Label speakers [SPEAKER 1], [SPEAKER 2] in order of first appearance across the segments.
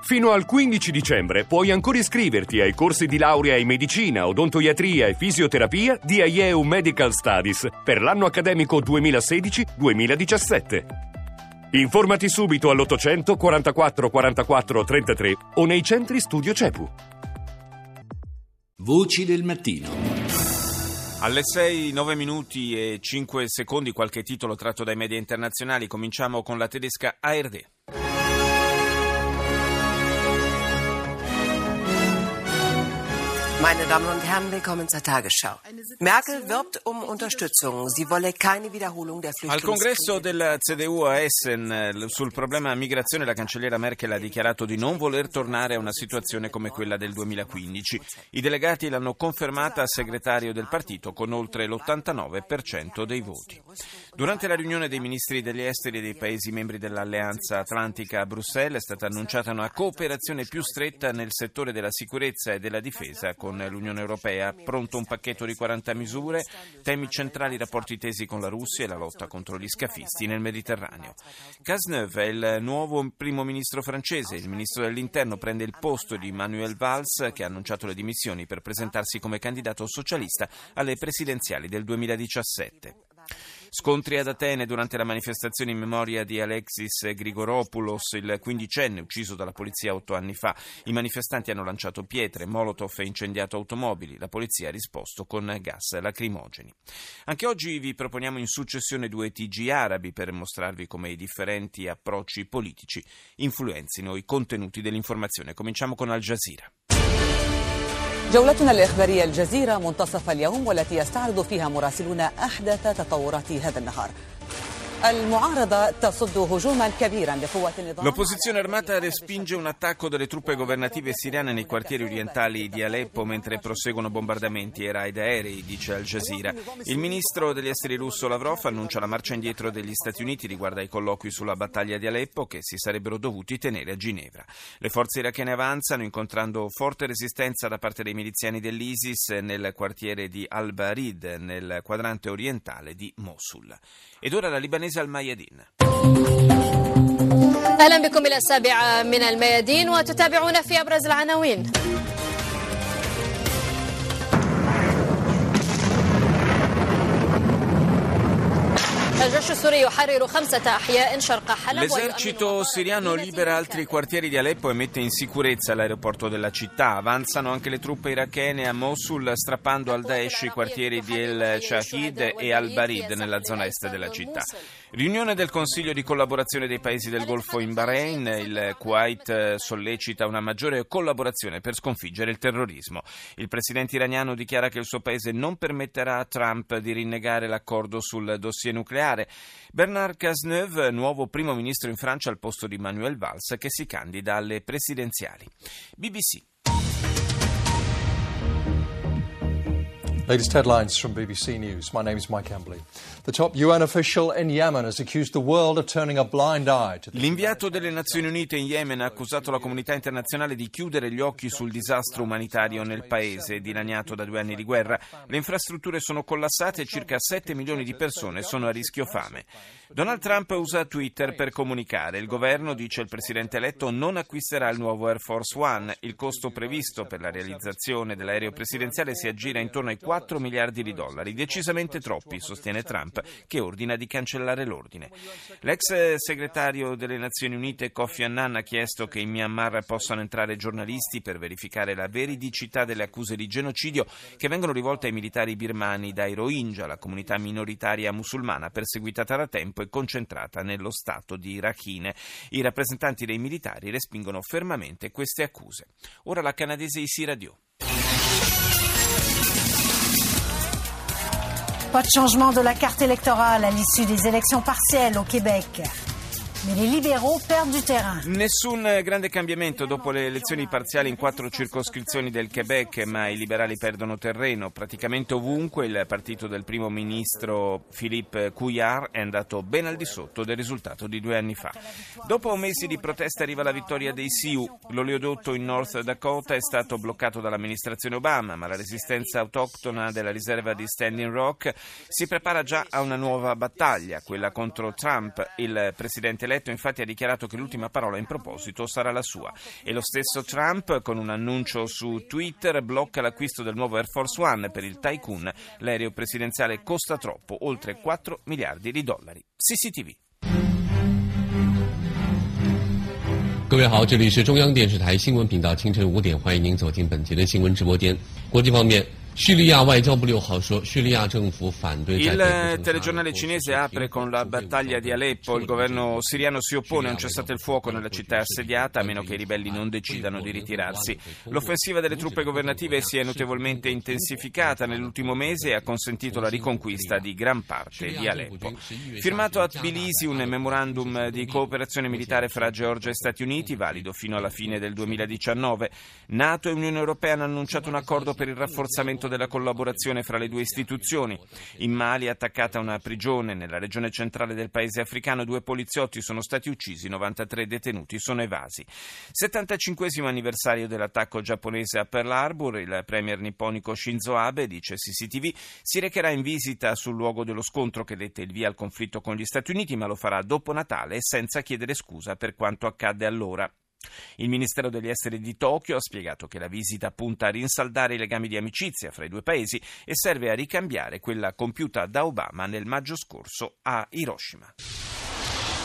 [SPEAKER 1] Fino al 15 dicembre puoi ancora iscriverti ai corsi di laurea in medicina, odontoiatria e fisioterapia di IEU Medical Studies per l'anno accademico 2016-2017. Informati subito all'800 44 44 33 o nei centri studio CEPU.
[SPEAKER 2] Voci del mattino.
[SPEAKER 3] Alle 6, 9 minuti e 5 secondi qualche titolo tratto dai media internazionali. Cominciamo con la tedesca ARD.
[SPEAKER 4] Meine Damen und Herren, willkommen zur Tagesschau. Merkel wirbt um Unterstützung. Sie wolle keine Wiederholung der
[SPEAKER 3] Al congresso
[SPEAKER 4] Flüchtlingskrise.
[SPEAKER 3] del CDU a Essen eh, sul problema migrazione la cancelliera Merkel ha dichiarato di non voler tornare a una situazione come quella del 2015. I delegati l'hanno confermata al segretario del partito con oltre l'89% dei voti. Durante la riunione dei ministri degli esteri dei paesi membri dell'Alleanza Atlantica a Bruxelles è stata annunciata una cooperazione più stretta nel settore della sicurezza e della difesa con l'Unione Europea. Pronto un pacchetto di 40 misure, temi centrali rapporti tesi con la Russia e la lotta contro gli scafisti nel Mediterraneo. Cazeneuve è il nuovo primo ministro francese. Il ministro dell'Interno prende il posto di Manuel Valls che ha annunciato le dimissioni per presentarsi come candidato socialista alle presidenziali del 2017. Scontri ad Atene durante la manifestazione in memoria di Alexis Grigoropoulos, il quindicenne ucciso dalla polizia otto anni fa. I manifestanti hanno lanciato pietre, molotov e incendiato automobili. La polizia ha risposto con gas lacrimogeni. Anche oggi vi proponiamo in successione due TG arabi per mostrarvi come i differenti approcci politici influenzino i contenuti dell'informazione. Cominciamo con Al Jazeera.
[SPEAKER 5] جولتنا الإخبارية الجزيرة منتصف اليوم والتي يستعرض فيها مراسلون أحدث تطورات هذا النهار.
[SPEAKER 3] L'opposizione armata respinge un attacco delle truppe governative siriane nei quartieri orientali di Aleppo mentre proseguono bombardamenti e raid aerei, dice Al Jazeera. Il ministro degli esteri russo Lavrov annuncia la marcia indietro degli Stati Uniti riguardo ai colloqui sulla battaglia di Aleppo che si sarebbero dovuti tenere a Ginevra. Le forze irachene avanzano incontrando forte resistenza da parte dei miliziani dell'ISIS nel quartiere di Al-Barid, nel quadrante orientale di Mosul. Ed ora la libanese تونس
[SPEAKER 6] الميادين. أهلا بكم إلى السابعة من الميادين وتتابعون في أبرز العناوين.
[SPEAKER 3] L'esercito siriano libera altri quartieri di Aleppo e mette in sicurezza l'aeroporto della città. Avanzano anche le truppe irachene a Mosul, strappando al Daesh i quartieri di El Shahid e Al-Barid nella zona est della città. Riunione del Consiglio di collaborazione dei paesi del Golfo in Bahrain. Il Kuwait eh, sollecita una maggiore collaborazione per sconfiggere il terrorismo. Il presidente iraniano dichiara che il suo paese non permetterà a Trump di rinnegare l'accordo sul dossier nucleare. Bernard Cazeneuve, nuovo primo ministro in Francia al posto di Manuel Valls, che si candida alle presidenziali. BBC.
[SPEAKER 7] Latest headlines from BBC News. My name is Mike Embley. The top UN official in Yemen has accused the world of turning a blind eye to the
[SPEAKER 3] L'inviato delle Nazioni Unite in Yemen ha accusato la comunità internazionale di chiudere gli occhi sul disastro umanitario nel paese, dilaniato da due anni di guerra. Le infrastrutture sono collassate e circa 7 milioni di persone sono a rischio fame. Donald Trump usa Twitter per comunicare. Il governo, dice il presidente eletto, non acquisterà il nuovo Air Force One. Il costo previsto per la realizzazione dell'aereo presidenziale si aggira intorno ai 4 miliardi di dollari, decisamente troppi, sostiene Trump, che ordina di cancellare l'ordine. L'ex segretario delle Nazioni Unite Kofi Annan ha chiesto che in Myanmar possano entrare giornalisti per verificare la veridicità delle accuse di genocidio che vengono rivolte ai militari birmani dai Rohingya, la comunità minoritaria musulmana perseguitata da tempo e concentrata nello stato di Rakhine. I rappresentanti dei militari respingono fermamente queste accuse. Ora la canadese Isi Radio.
[SPEAKER 8] Pas de changement de la carte électorale à l'issue des élections partielles au Québec? Mais les libéraux perdent du terrain.
[SPEAKER 3] Nessun grande cambiamento dopo le elezioni parziali in quattro circoscrizioni del Quebec, ma i liberali perdono terreno. Praticamente ovunque il partito del primo ministro Philippe Couillard è andato ben al di sotto del risultato di due anni fa. Dopo mesi di protesta arriva la vittoria dei Sioux. L'oleodotto in North Dakota è stato bloccato dall'amministrazione Obama, ma la resistenza autoctona della riserva di Standing Rock si prepara già a una nuova battaglia, quella contro Trump. Il presidente eletto infatti ha dichiarato che l'ultima parola in proposito sarà la sua. E lo stesso Trump, con un annuncio su Twitter, blocca l'acquisto del nuovo Air Force One per il Tycoon. L'aereo presidenziale costa troppo, oltre 4 miliardi di dollari. CCTV.
[SPEAKER 2] 各位好，这里是中央电视台新闻频道，清晨五点，欢迎您走进本节的新闻直播间。国际方面。
[SPEAKER 3] Il telegiornale cinese apre con la battaglia di Aleppo. Il governo siriano si oppone a un cessate il fuoco nella città assediata a meno che i ribelli non decidano di ritirarsi. L'offensiva delle truppe governative si è notevolmente intensificata nell'ultimo mese e ha consentito la riconquista di gran parte di Aleppo. Firmato a Tbilisi un memorandum di cooperazione militare fra Georgia e Stati Uniti, valido fino alla fine del 2019. NATO e Unione Europea hanno annunciato un accordo per il rafforzamento della collaborazione fra le due istituzioni. In Mali, attaccata una prigione nella regione centrale del paese africano, due poliziotti sono stati uccisi, 93 detenuti sono evasi. 75 anniversario dell'attacco giapponese a Pearl Harbor, il premier nipponico Shinzo Abe, dice CCTV, si recherà in visita sul luogo dello scontro che dette il via al conflitto con gli Stati Uniti, ma lo farà dopo Natale senza chiedere scusa per quanto accadde allora. Il Ministero degli Esteri di Tokyo ha spiegato che la visita punta a rinsaldare i legami di amicizia fra i due paesi e serve a ricambiare quella compiuta da Obama nel maggio scorso a Hiroshima.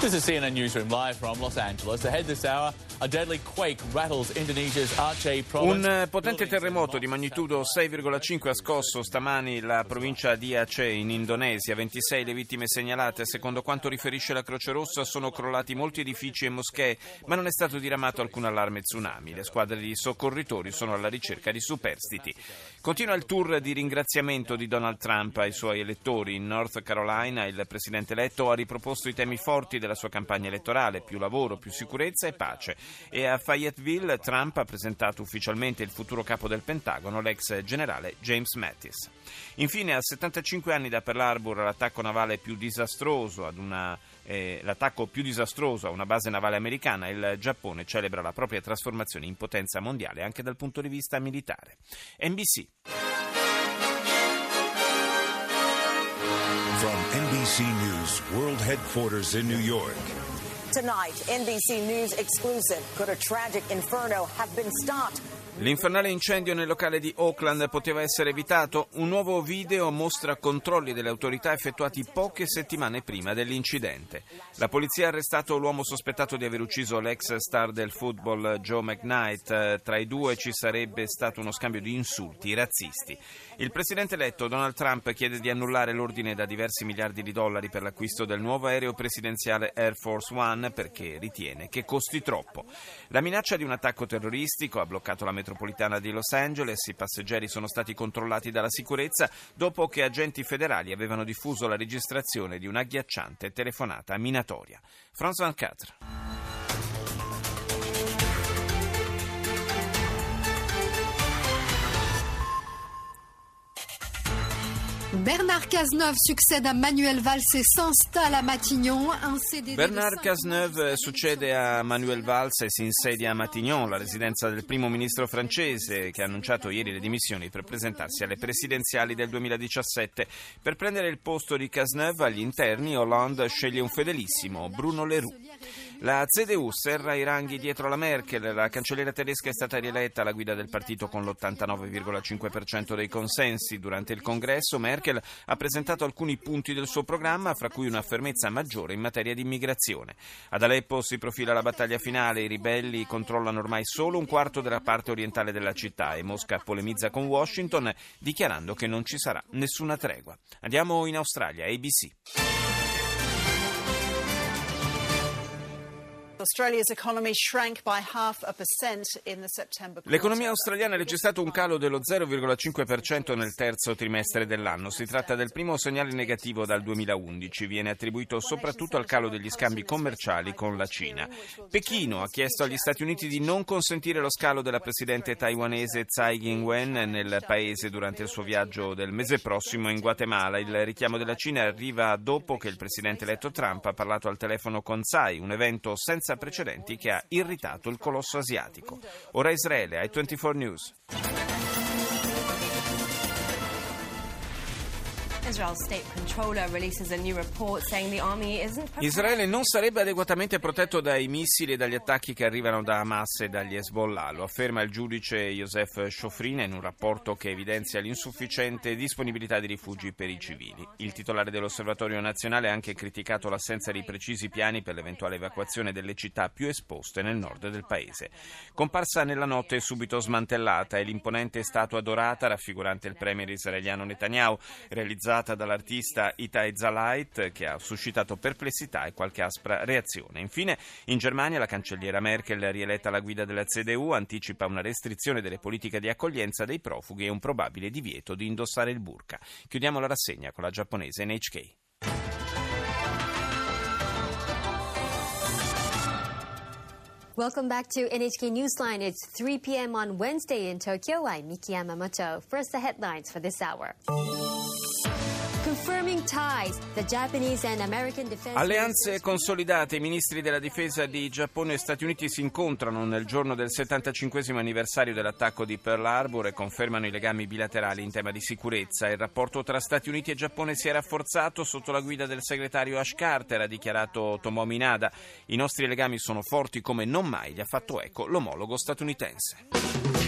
[SPEAKER 9] This is CNN Newsroom live from Los Angeles. Ahead this hour, a deadly quake rattles Indonesia's Aceh province.
[SPEAKER 3] Un potente terremoto di magnitudo 6,5 ha scosso stamani la provincia di Aceh in Indonesia. 26 le vittime segnalate. Secondo quanto riferisce la Croce Rossa sono crollati molti edifici e moschee, ma non è stato diramato alcun allarme tsunami. Le squadre di soccorritori sono alla ricerca di superstiti. Continua il tour di ringraziamento di Donald Trump ai suoi elettori. In North Carolina il presidente eletto ha riproposto i temi forti della sua campagna elettorale, più lavoro, più sicurezza e pace. E a Fayetteville Trump ha presentato ufficialmente il futuro capo del Pentagono, l'ex generale James Mattis. Infine, a 75 anni da Pearl Harbor, l'attacco navale più disastroso ad una eh, l'attacco più disastroso a una base navale americana, il Giappone celebra la propria trasformazione in potenza mondiale anche dal punto di vista militare. NBC.
[SPEAKER 10] From NBC News World Headquarters in New York.
[SPEAKER 11] Tonight, NBC News exclusive. Could a tragic inferno have been stopped?
[SPEAKER 3] L'infernale incendio nel locale di Oakland poteva essere evitato? Un nuovo video mostra controlli delle autorità effettuati poche settimane prima dell'incidente. La polizia ha arrestato l'uomo sospettato di aver ucciso l'ex star del football Joe McKnight. Tra i due ci sarebbe stato uno scambio di insulti razzisti. Il presidente eletto Donald Trump chiede di annullare l'ordine da diversi miliardi di dollari per l'acquisto del nuovo aereo presidenziale Air Force One perché ritiene che costi troppo. La minaccia di un attacco terroristico ha bloccato la metropolitana di Los Angeles, i passeggeri sono stati controllati dalla sicurezza dopo che agenti federali avevano diffuso la registrazione di un'agghiacciante telefonata minatoria. François 24.
[SPEAKER 12] Bernard Cazeneuve succede a Manuel Valls e s'installe a Matignon.
[SPEAKER 3] Bernard Cazeneuve succede a Manuel Valls e si insedia a Matignon, la residenza del primo ministro francese che ha annunciato ieri le dimissioni per presentarsi alle presidenziali del 2017. Per prendere il posto di Cazeneuve agli interni, Hollande sceglie un fedelissimo, Bruno Leroux. La CDU serra i ranghi dietro la Merkel, la cancelliera tedesca è stata rieletta alla guida del partito con l'89,5% dei consensi. Durante il congresso Merkel ha presentato alcuni punti del suo programma, fra cui una fermezza maggiore in materia di immigrazione. Ad Aleppo si profila la battaglia finale, i ribelli controllano ormai solo un quarto della parte orientale della città e Mosca polemizza con Washington dichiarando che non ci sarà nessuna tregua. Andiamo in Australia, ABC. L'economia australiana ha registrato un calo dello 0,5% nel terzo trimestre dell'anno. Si tratta del primo segnale negativo dal 2011. Viene attribuito soprattutto al calo degli scambi commerciali con la Cina. Pechino ha chiesto agli Stati Uniti di non consentire lo scalo della presidente taiwanese Tsai Ing-wen nel paese durante il suo viaggio del mese prossimo in Guatemala. Il richiamo della Cina arriva dopo che il presidente eletto Trump ha parlato al telefono con Tsai, un evento senza senza precedenti che ha irritato il colosso asiatico. Ora Israele, ai 24 News. Israele non sarebbe adeguatamente protetto dai missili e dagli attacchi che arrivano da Hamas e dagli Hezbollah, lo afferma il giudice Joseph Shofrina in un rapporto che evidenzia l'insufficiente disponibilità di rifugi per i civili. Il titolare dell'Osservatorio nazionale ha anche criticato l'assenza di precisi piani per l'eventuale evacuazione delle città più esposte nel nord del paese. Comparsa nella notte subito smantellata è l'imponente statua dorata raffigurante il premier israeliano Netanyahu, realizzata dall'artista Itai Zalait, che ha suscitato perplessità e qualche aspra reazione. Infine, in Germania la cancelliera Merkel, rieletta alla guida della CDU, anticipa una restrizione delle politiche di accoglienza dei profughi e un probabile divieto di indossare il burka. Chiudiamo la rassegna con la giapponese NHK.
[SPEAKER 13] Welcome back to NHK Newsline. It's 3 p.m. on Wednesday in Tokyo. I'm Miki Yamamoto. First, the headlines for this hour.
[SPEAKER 3] Alleanze consolidate. I ministri della difesa di Giappone e Stati Uniti si incontrano nel giorno del 75 anniversario dell'attacco di Pearl Harbor e confermano i legami bilaterali in tema di sicurezza. Il rapporto tra Stati Uniti e Giappone si è rafforzato sotto la guida del segretario Ash Carter, ha dichiarato Tomomi Nada. I nostri legami sono forti come non mai, gli ha fatto eco l'omologo statunitense.